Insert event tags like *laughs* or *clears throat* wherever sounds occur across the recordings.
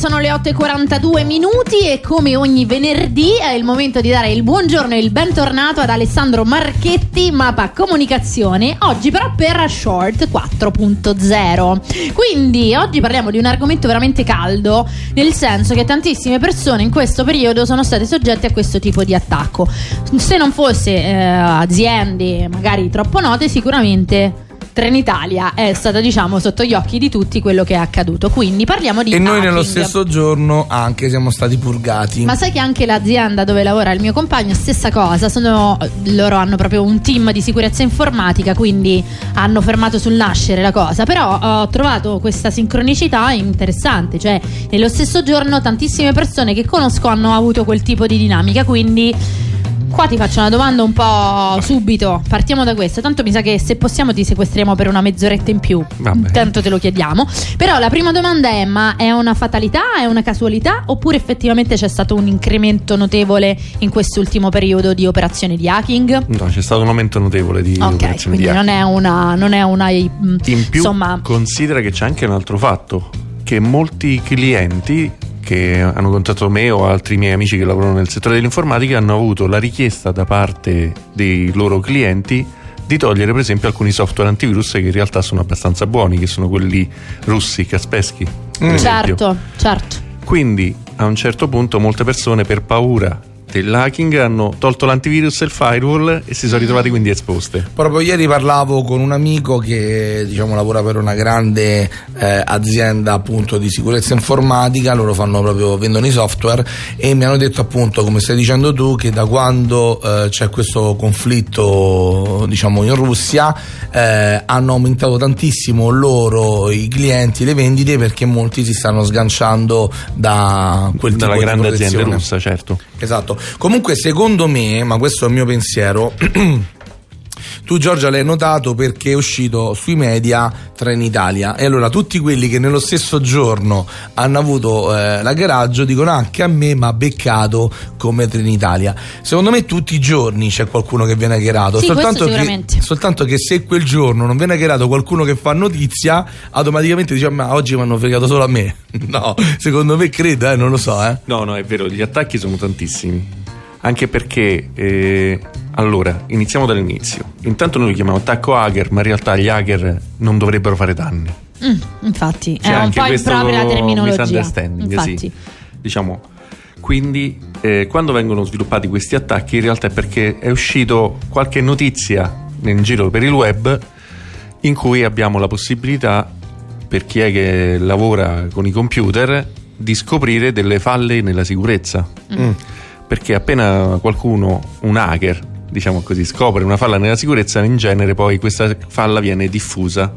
sono le 8.42 minuti e come ogni venerdì è il momento di dare il buongiorno e il bentornato ad Alessandro Marchetti, Mapa Comunicazione, oggi però per Short 4.0. Quindi oggi parliamo di un argomento veramente caldo, nel senso che tantissime persone in questo periodo sono state soggette a questo tipo di attacco. Se non fosse eh, aziende magari troppo note, sicuramente Trenitalia è stata diciamo sotto gli occhi di tutti quello che è accaduto. Quindi parliamo di e noi hacking. nello stesso giorno anche siamo stati purgati. Ma sai che anche l'azienda dove lavora il mio compagno stessa cosa sono, loro hanno proprio un team di sicurezza informatica quindi hanno fermato sul nascere la cosa. Però ho trovato questa sincronicità interessante cioè nello stesso giorno tantissime persone che conosco hanno avuto quel tipo di dinamica quindi Qua ti faccio una domanda un po' subito. Partiamo da questo. Tanto mi sa che se possiamo ti sequestriamo per una mezz'oretta in più. Vabbè. Tanto te lo chiediamo. Però la prima domanda è: ma è una fatalità? È una casualità? Oppure effettivamente c'è stato un incremento notevole in quest'ultimo periodo di operazioni di hacking? No, c'è stato un aumento notevole di Ok, operazioni quindi di non hacking. è una. Non è una mm, In più, insomma, considera che c'è anche un altro fatto: che molti clienti che hanno contattato me o altri miei amici che lavorano nel settore dell'informatica hanno avuto la richiesta da parte dei loro clienti di togliere per esempio alcuni software antivirus che in realtà sono abbastanza buoni, che sono quelli russi, Kaspersky. per esempio. certo, certo. Quindi a un certo punto molte persone per paura dell'hacking hanno tolto l'antivirus e il firewall e si sono ritrovati quindi esposte. Proprio ieri parlavo con un amico che diciamo lavora per una grande eh, azienda appunto di sicurezza informatica, loro fanno proprio vendono i software e mi hanno detto appunto come stai dicendo tu che da quando eh, c'è questo conflitto diciamo in Russia eh, hanno aumentato tantissimo loro i clienti, le vendite perché molti si stanno sganciando da quel tipo Dalla di grande azienda protezione. russa, certo. Esatto. Comunque, secondo me, ma questo è il mio pensiero. *clears throat* Tu Giorgia l'hai notato perché è uscito sui media Trenitalia e allora tutti quelli che nello stesso giorno hanno avuto eh, la garage dicono anche a me ma beccato come Trenitalia. Secondo me tutti i giorni c'è qualcuno che viene hackerato, Sì, soltanto, che, soltanto che se quel giorno non viene hackerato qualcuno che fa notizia, automaticamente diciamo ma oggi mi hanno fregato solo a me. *laughs* No, secondo me credo, eh, non lo so, eh. No, no, è vero, gli attacchi sono tantissimi. Anche perché, eh, allora, iniziamo dall'inizio. Intanto noi li chiamiamo attacco hacker, ma in realtà gli hacker non dovrebbero fare danni. Mm, infatti, C'è è un po' impropria la terminologia. misunderstanding, Infatti. sì. Diciamo, quindi eh, quando vengono sviluppati questi attacchi in realtà è perché è uscito qualche notizia in giro per il web in cui abbiamo la possibilità per chi è che lavora con i computer di scoprire delle falle nella sicurezza. Mm. Perché appena qualcuno, un hacker, diciamo così, scopre una falla nella sicurezza, in genere poi questa falla viene diffusa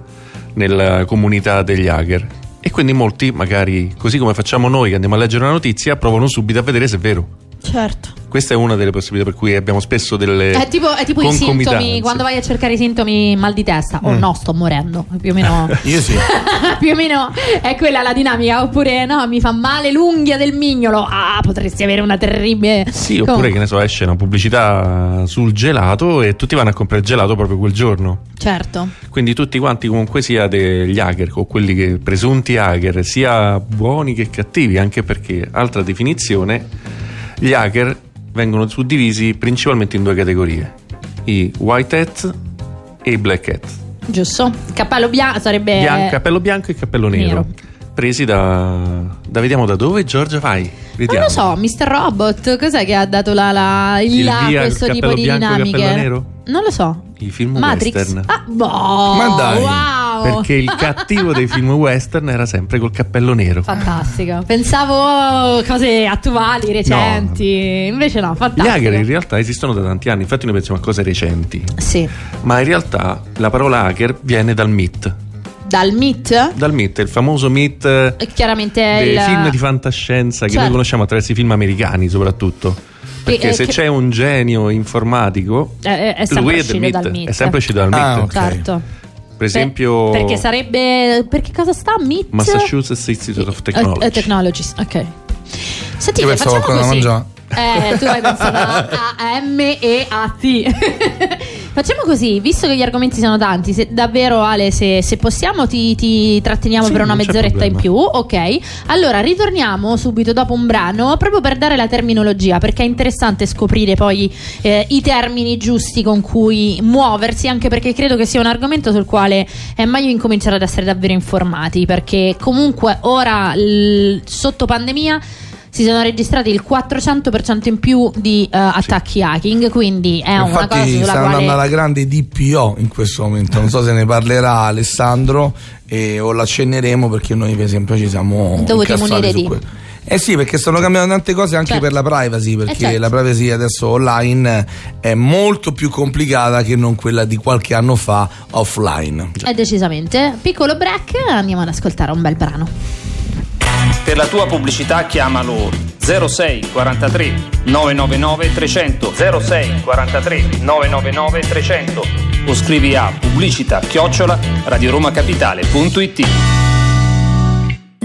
nella comunità degli hacker. E quindi molti, magari così come facciamo noi che andiamo a leggere una notizia, provano subito a vedere se è vero. Certo. Questa è una delle possibilità per cui abbiamo spesso delle. È tipo, è tipo i concomitanze. sintomi quando vai a cercare i sintomi mal di testa. Mm. Oh no, sto morendo. Più o meno. *laughs* Io sì. *laughs* più o meno è quella la dinamica. Oppure no, mi fa male l'unghia del mignolo. Ah, potresti avere una terribile. Sì, oppure Comunque, che ne so, esce una pubblicità sul gelato e tutti vanno a comprare il gelato proprio quel giorno. Certo. Quindi tutti quanti comunque sia degli hacker o quelli che presunti hacker, sia buoni che cattivi, anche perché, altra definizione, gli hacker vengono suddivisi principalmente in due categorie, i white hat e i black hat. Giusto. Cappello bianco sarebbe. Bian- cappello bianco e cappello nero. nero. Presi da, da vediamo da dove Giorgia vai. Non Vediamo. lo so, Mr. Robot, cos'è che ha dato la, la, il Il là a via, questo il tipo di bianco il dinamiche? cappello nero? Non lo so. I film Matrix. western. Ah, boh, Ma dai. wow. Perché il cattivo dei film western era sempre col cappello nero. Fantastico. Pensavo cose attuali, recenti. Invece no, Gli fantastico. hacker in realtà esistono da tanti anni, infatti noi pensiamo a cose recenti, Sì. ma in realtà la parola hacker viene dal MIT. Dal MIT? Dal MIT, il famoso MIT eh, Eh, Chiaramente è dei il... film di fantascienza che Certo. noi conosciamo attraverso i film americani soprattutto. Perché eh, se che- c'è un genio informatico, Eh, è, è sempre è uscito dal MIT, MIT. è sempre uscito dal MIT. Ah, ok. Certo. Per esempio Per- perché sarebbe... Perché cosa sta MIT? Massachusetts Institute of Technology. Eh, eh, Technologies, ok. Senti, Io pensavo facciamo così. mangiare. Eh, tu hai pensato a, a M e a T. *laughs* Facciamo così, visto che gli argomenti sono tanti, se, davvero Ale, se, se possiamo ti, ti tratteniamo Sì, per una mezz'oretta in più, ok? Allora ritorniamo subito dopo un brano proprio per dare la terminologia, perché è interessante scoprire poi eh, i termini giusti con cui muoversi, anche perché credo che sia un argomento sul quale è meglio incominciare ad essere davvero informati, perché comunque ora l- sotto pandemia si sono registrati il 400% in più di eh, attacchi hacking, quindi è una cosa Infatti sulla sta quale... andando alla grande DPO in questo momento, non so se ne parlerà Alessandro e, o l'accenneremo perché noi per esempio ci siamo Dovuti munire di. quello. Eh sì, perché stanno cambiando tante cose anche Certo. per la privacy, perché Eh certo. la privacy adesso online è molto più complicata che non quella di qualche anno fa offline. Eh, decisamente. Piccolo break, andiamo ad ascoltare un bel brano. Per la tua pubblicità chiamalo 06 43 999 300 06 43 999 300 o scrivi a pubblicità chiocciola radioromacapitale.it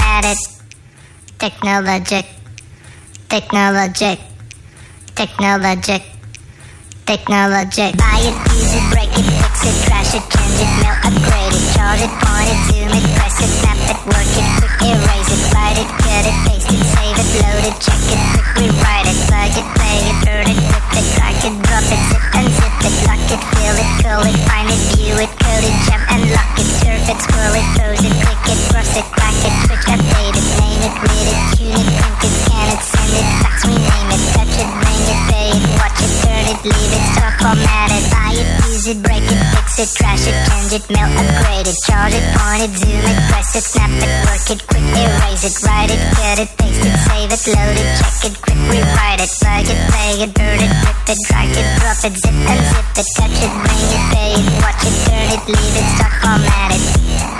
it. Technologic, technologic, technologic, technologic. Buy it, use it, break it, fix it, trash it, change it, mail, upgrade it, charge it, point it, zoom it, press it, snap it, work it, quick erase it, write it, cut it, paste it, save it, load it, check it, quick rewrite it, plug it, play it, burn it, rip it, drag it, drop it, zip unzip it, lock it, trash it, mail, upgrade it, charge it, point it, zoom it, press it, snap it, work it, quick erase it, write it, cut it, paste it, save it, load it, check it, quick rewrite it, plug it, play it, burn it, rip it, drag it, drop it, zip unzip it, touch it, bring it, pay it, watch it, turn it, leave it, stock, format it.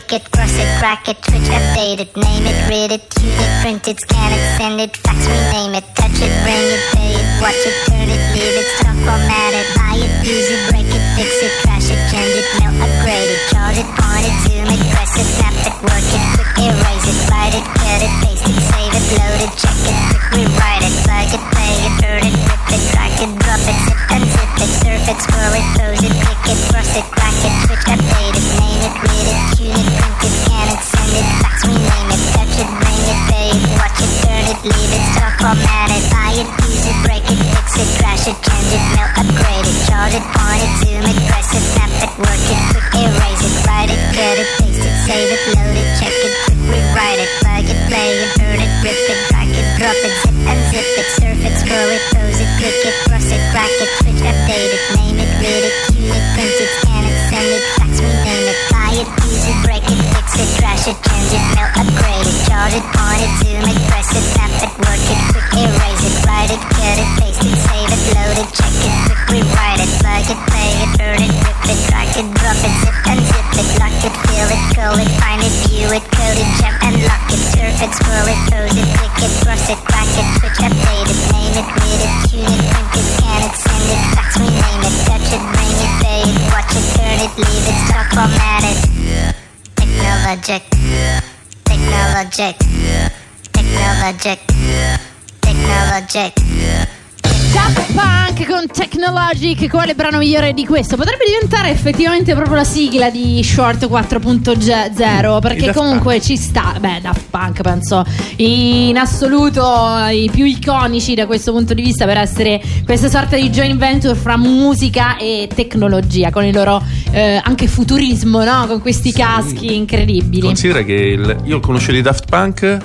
Click it, cross it, crack it, switch, update it, name it, read it, tune it, print it, scan it, send it, fax, rename it, touch it, bring it, pay it, watch it, turn it, leave it, stock, format it, buy it, use it, break it, fix it, trash it, change it, mail, upgrade it, charge it, point it, zoom it, press it, snap it, work it, quick erase it, write it, cut it, paste it, save it, load it, check it, quick rewrite it, plug it, play it, burn it, rip it, drag it, drop it, zip unzip it, surf it, scroll it, pose it, click it, cross it, crack it, now upgraded Started pointed to me jump and lock it, surf it, scroll it, pose it, click it, cross it, crack it, switch, update it, name it, read it, tune it, print it, scan it, send it, fax, rename it, touch it, bring it, pay it, watch it, turn it, leave it, stock, format it. Technologic. Technologic. Technologic. Technologic. Daft Punk con Technologic, quale brano migliore di questo? Potrebbe diventare effettivamente proprio la sigla di Short 4.0 perché Daft comunque ci sta, beh Daft Punk penso in assoluto i più iconici da questo punto di vista per essere questa sorta di joint venture fra musica e tecnologia con il loro eh, anche futurismo, no? Con questi caschi incredibili. Considera che il- io ho conosciuto i Daft Punk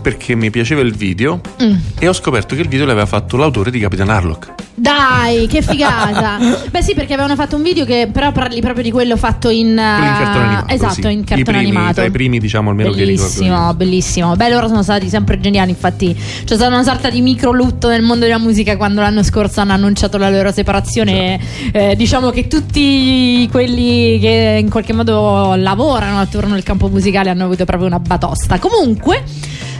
perché mi piaceva il video Mm. e ho scoperto che il video l'aveva fatto l'autore di Capitan Harlock. Dai, che *laughs* figata! Beh, sì, perché avevano fatto un video che però parli proprio di quello fatto in, Quello in eh, cartone animato. Esatto, sì. in cartone primi, animato. Tra i primi, diciamo, almeno che ricordo. Bellissimo, bellissimo. Beh, loro sono stati sempre geniali. Infatti, c'è stata una sorta di micro lutto nel mondo della musica quando l'anno scorso hanno annunciato la loro separazione. Eh, diciamo che tutti quelli che in qualche modo lavorano attorno al campo musicale hanno avuto proprio una batosta. Comunque.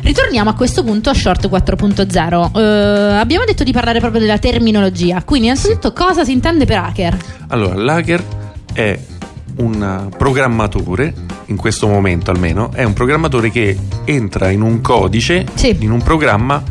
Ritorniamo a questo punto a Short 4.0. Eh, abbiamo detto di parlare proprio della terminologia. Quindi, innanzitutto, cosa si intende per hacker? Allora, l'hacker è un programmatore, in questo momento almeno, è un programmatore che entra in un codice, Sì. in un programma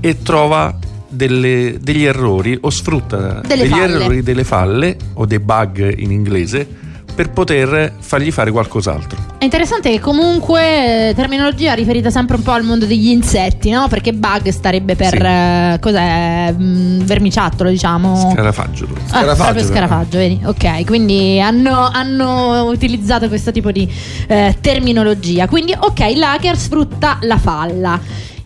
e trova delle- degli errori o sfrutta Delle degli falle. errori, delle falle o dei bug in inglese per poter fargli fare qualcos'altro. È interessante che comunque eh, terminologia riferita sempre un po' al mondo degli insetti, no? Perché bug starebbe per Sì. eh, cos'è? Mm, vermiciattolo, diciamo. Scarafaggio. Ah, Scarafaggio, proprio scarafaggio, vedi? Ok, quindi hanno, hanno utilizzato questo tipo di eh, terminologia. Quindi, ok, l'hacker sfrutta la falla.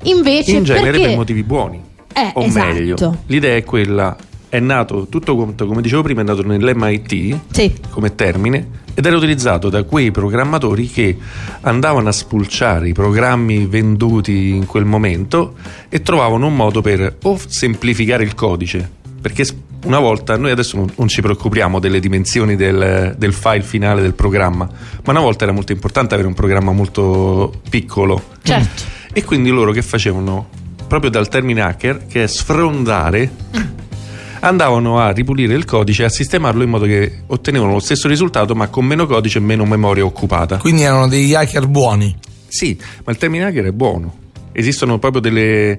Invece, in genere perché... per motivi buoni. Eh, o esatto. meglio, l'idea è quella, è nato tutto quanto, come dicevo prima, è nato nell'MIT Sì. come termine ed era utilizzato da quei programmatori che andavano a spulciare i programmi venduti in quel momento e trovavano un modo per o semplificare il codice, perché una volta noi adesso non, non ci preoccupiamo delle dimensioni del, del file finale del programma, ma una volta era molto importante avere un programma molto piccolo. Certo. E quindi loro che facevano proprio dal termine hacker, che è sfrondare, andavano a ripulire il codice e a sistemarlo in modo che ottenevano lo stesso risultato ma con meno codice e meno memoria occupata. Quindi erano degli hacker buoni. Sì, ma il termine hacker è buono. Esistono proprio delle,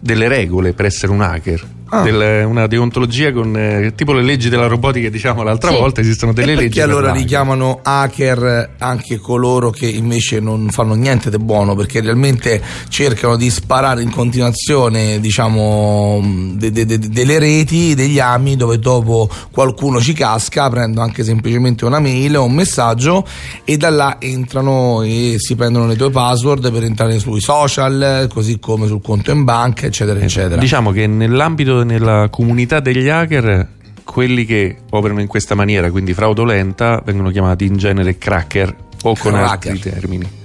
delle regole per essere un hacker. Ah. Del- una deontologia con eh, tipo le leggi della robotica diciamo l'altra Sì. volta esistono delle E leggi perché per allora l'hacker. richiamano hacker anche coloro che invece non fanno niente di buono perché realmente cercano di sparare in continuazione diciamo de- de- de- delle reti degli ami dove dopo qualcuno ci casca prendo anche semplicemente una mail o un messaggio e da là entrano e si prendono le tue password per entrare sui social così come sul conto in banca eccetera eccetera Diciamo che nell'ambito, nella comunità degli hacker, quelli che operano in questa maniera, quindi fraudolenta, vengono chiamati in genere cracker o con Cracker. altri termini.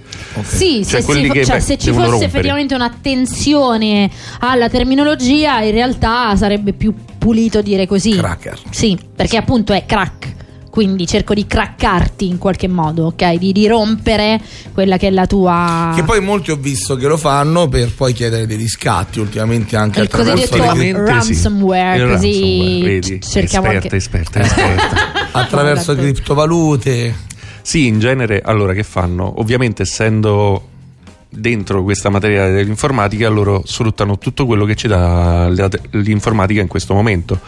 Sì, Cioè, se, si- che, cioè, beh, se ci fosse rompere. effettivamente un'attenzione alla terminologia, in realtà sarebbe più pulito dire così. Cracker. Sì, perché appunto è crack. Quindi cerco di craccarti in qualche modo, ok? Di, di rompere quella che è la tua. Che poi molti ho visto che lo fanno per poi chiedere dei riscatti ultimamente anche Il attraverso cosiddetto le, sì. ransomware, Il così ransomware, vedi? cerchiamo esperta, anche- esperta, *laughs* esperta. attraverso Esatto. criptovalute. Sì, in genere, allora che fanno? Ovviamente essendo dentro questa materia dell'informatica, loro sfruttano tutto quello che ci dà l'informatica in questo momento.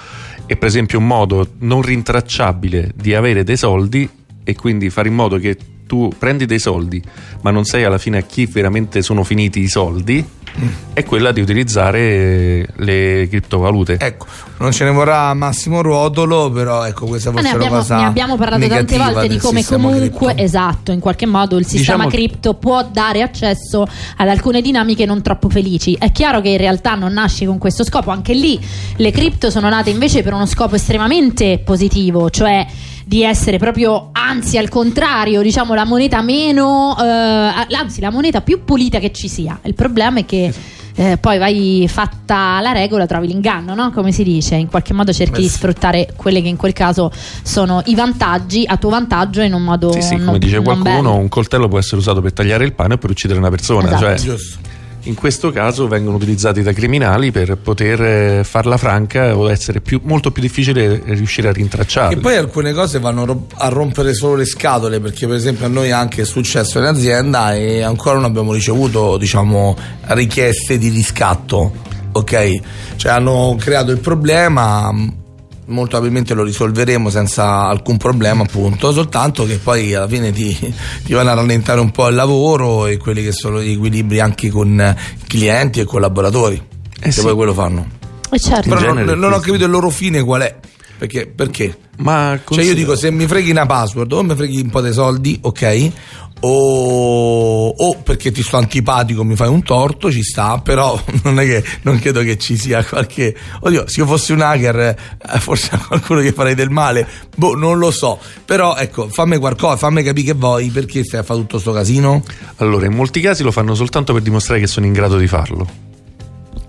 E per esempio un modo non rintracciabile di avere dei soldi e quindi fare in modo che tu prendi dei soldi, ma non sai alla fine a chi veramente sono finiti i soldi, è quella di utilizzare le criptovalute. Ecco, non ce ne vorrà Massimo Ruotolo, però ecco, questa Ma forse ne è una abbiamo, cosa ne abbiamo parlato tante volte di come comunque, cripto. esatto, in qualche modo il sistema Diciamo cripto può dare accesso ad alcune dinamiche non troppo felici. È chiaro che in realtà non nasce con questo scopo, anche lì le cripto sono nate invece per uno scopo estremamente positivo, cioè di essere proprio, anzi al contrario, diciamo la moneta meno, eh, anzi la moneta più pulita che ci sia. Il problema è che... eh, poi vai fatta la regola, trovi l'inganno, no? Come si dice, in qualche modo cerchi di sfruttare quelli che in quel caso sono i vantaggi a tuo vantaggio in un modo Sì, sì, non- come dice qualcuno, bello. un coltello può essere usato per tagliare il pane o per uccidere una persona. Esatto. Cioè, Giusto. In questo caso vengono utilizzati da criminali per poter eh, farla franca o essere più- molto più difficile riuscire a rintracciarli. E poi alcune cose vanno a rompere solo le scatole perché per esempio a noi anche è successo in azienda e ancora non abbiamo ricevuto diciamo richieste di riscatto ok cioè hanno creato il problema molto probabilmente lo risolveremo senza alcun problema appunto soltanto che poi alla fine ti, ti vanno a rallentare un po' il lavoro e quelli che sono gli equilibri anche con clienti e collaboratori Eh che sì. poi quello fanno Eh, certo. però non, non ho capito il loro fine qual è perché, perché? Ma Cioè io dico se mi freghi una password o mi freghi un po' dei soldi, ok? O, o perché ti sto antipatico mi fai un torto, ci sta, però *laughs* non è che non credo che ci sia qualche. Oddio, se io fossi un hacker, eh, forse qualcuno che farei del male, boh, non lo so. Però ecco, fammi qualcosa, fammi capire che vuoi, perché stai a fare tutto sto casino? Allora, in molti casi lo fanno soltanto per dimostrare che sono in grado di farlo.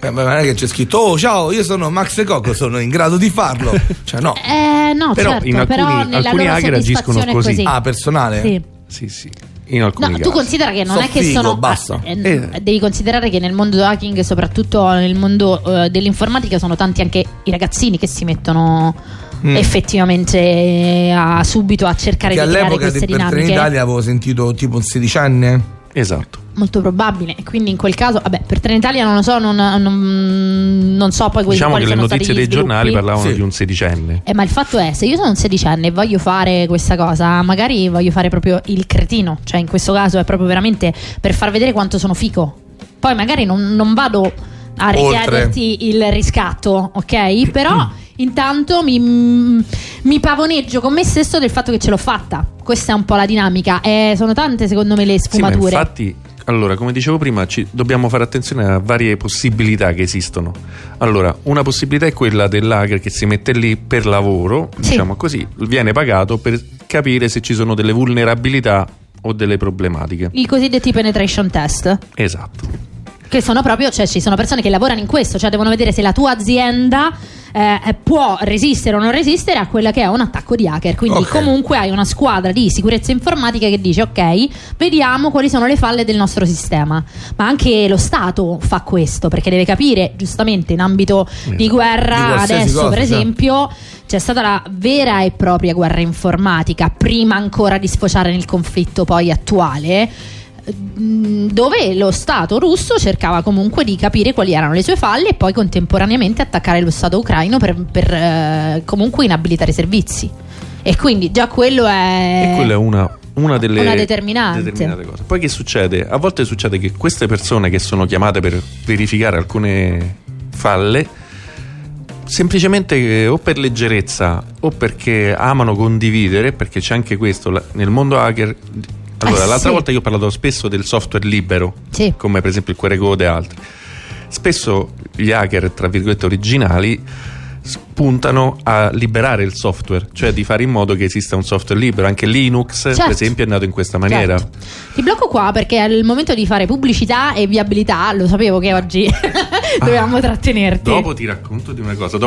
Eh, ma non è che c'è scritto, oh ciao, io sono Max Cocco, sono in grado di farlo. *laughs* Cioè no. Eh, no, Però certo, in alcuni- però alcuni hacker agiscono così. così. Ah, personale? Sì. Sì, sì. In alcuni No, casi. tu considera che non So è che figo, sono. basta. eh, Eh. Devi considerare che nel mondo hacking, soprattutto nel mondo eh, dell'informatica, sono tanti anche i ragazzini che si mettono Mm. effettivamente a, subito a cercare Che di creare all'epoca queste di- dinamiche. Trenitalia avevo sentito tipo un sedicenne. Esatto. Molto probabile. E quindi in quel caso, vabbè, per Trenitalia non lo so, non, non- non so poi Diciamo quali che le sono stati notizie gli dei sviluppi. giornali parlavano Sì. di un sedicenne. Eh, ma il fatto è, se io sono un sedicenne e voglio fare questa cosa, magari voglio fare proprio il cretino. Cioè, in questo caso è proprio veramente per far vedere quanto sono fico. Poi magari non, non vado a Oltre. richiederti il riscatto, ok? Però intanto mi, mi pavoneggio con me stesso del fatto che ce l'ho fatta. Questa è un po' la dinamica. E sono tante, secondo me, le Sì, ma sfumature. infatti, allora, come dicevo prima, ci- dobbiamo fare attenzione a varie possibilità che esistono. Allora, una possibilità è quella dell'hacker che si mette lì per lavoro, Sì. diciamo così, viene pagato per capire se ci sono delle vulnerabilità o delle problematiche. I cosiddetti penetration test. Esatto. Che sono proprio, cioè ci sono persone che lavorano in questo, cioè devono vedere se la tua azienda eh, può resistere o non resistere a quella che è un attacco di hacker. Quindi Ok. comunque hai una squadra di sicurezza informatica che dice ok, vediamo quali sono le falle del nostro sistema. Ma anche lo Stato fa questo perché deve capire, giustamente in ambito di Di guerra, qualsiasi adesso cosa, per esempio c'è stata la vera e propria guerra informatica prima ancora di sfociare nel conflitto poi attuale dove lo Stato russo cercava comunque di capire quali erano le sue falle e poi contemporaneamente attaccare lo Stato ucraino per, per, eh, comunque inabilitare i servizi. E quindi già quello è... E quella è una, una delle Una determinate cose. Poi che succede? A volte succede che queste persone che sono chiamate per verificare alcune falle, semplicemente eh, o per leggerezza o perché amano condividere, perché c'è anche questo nel mondo hacker. Allora, Eh, l'altra sì. volta io ho parlato spesso del software libero, Sì. come per esempio il Querecode e altri. Spesso gli hacker, tra virgolette, originali puntano a liberare il software, cioè di fare in modo che esista un software libero. Anche Linux, Certo. per esempio, è nato in questa maniera. Certo. Ti blocco qua perché al momento di fare pubblicità e viabilità lo sapevo che oggi *laughs* dovevamo trattenerti. Dopo ti racconto di una cosa. Dopo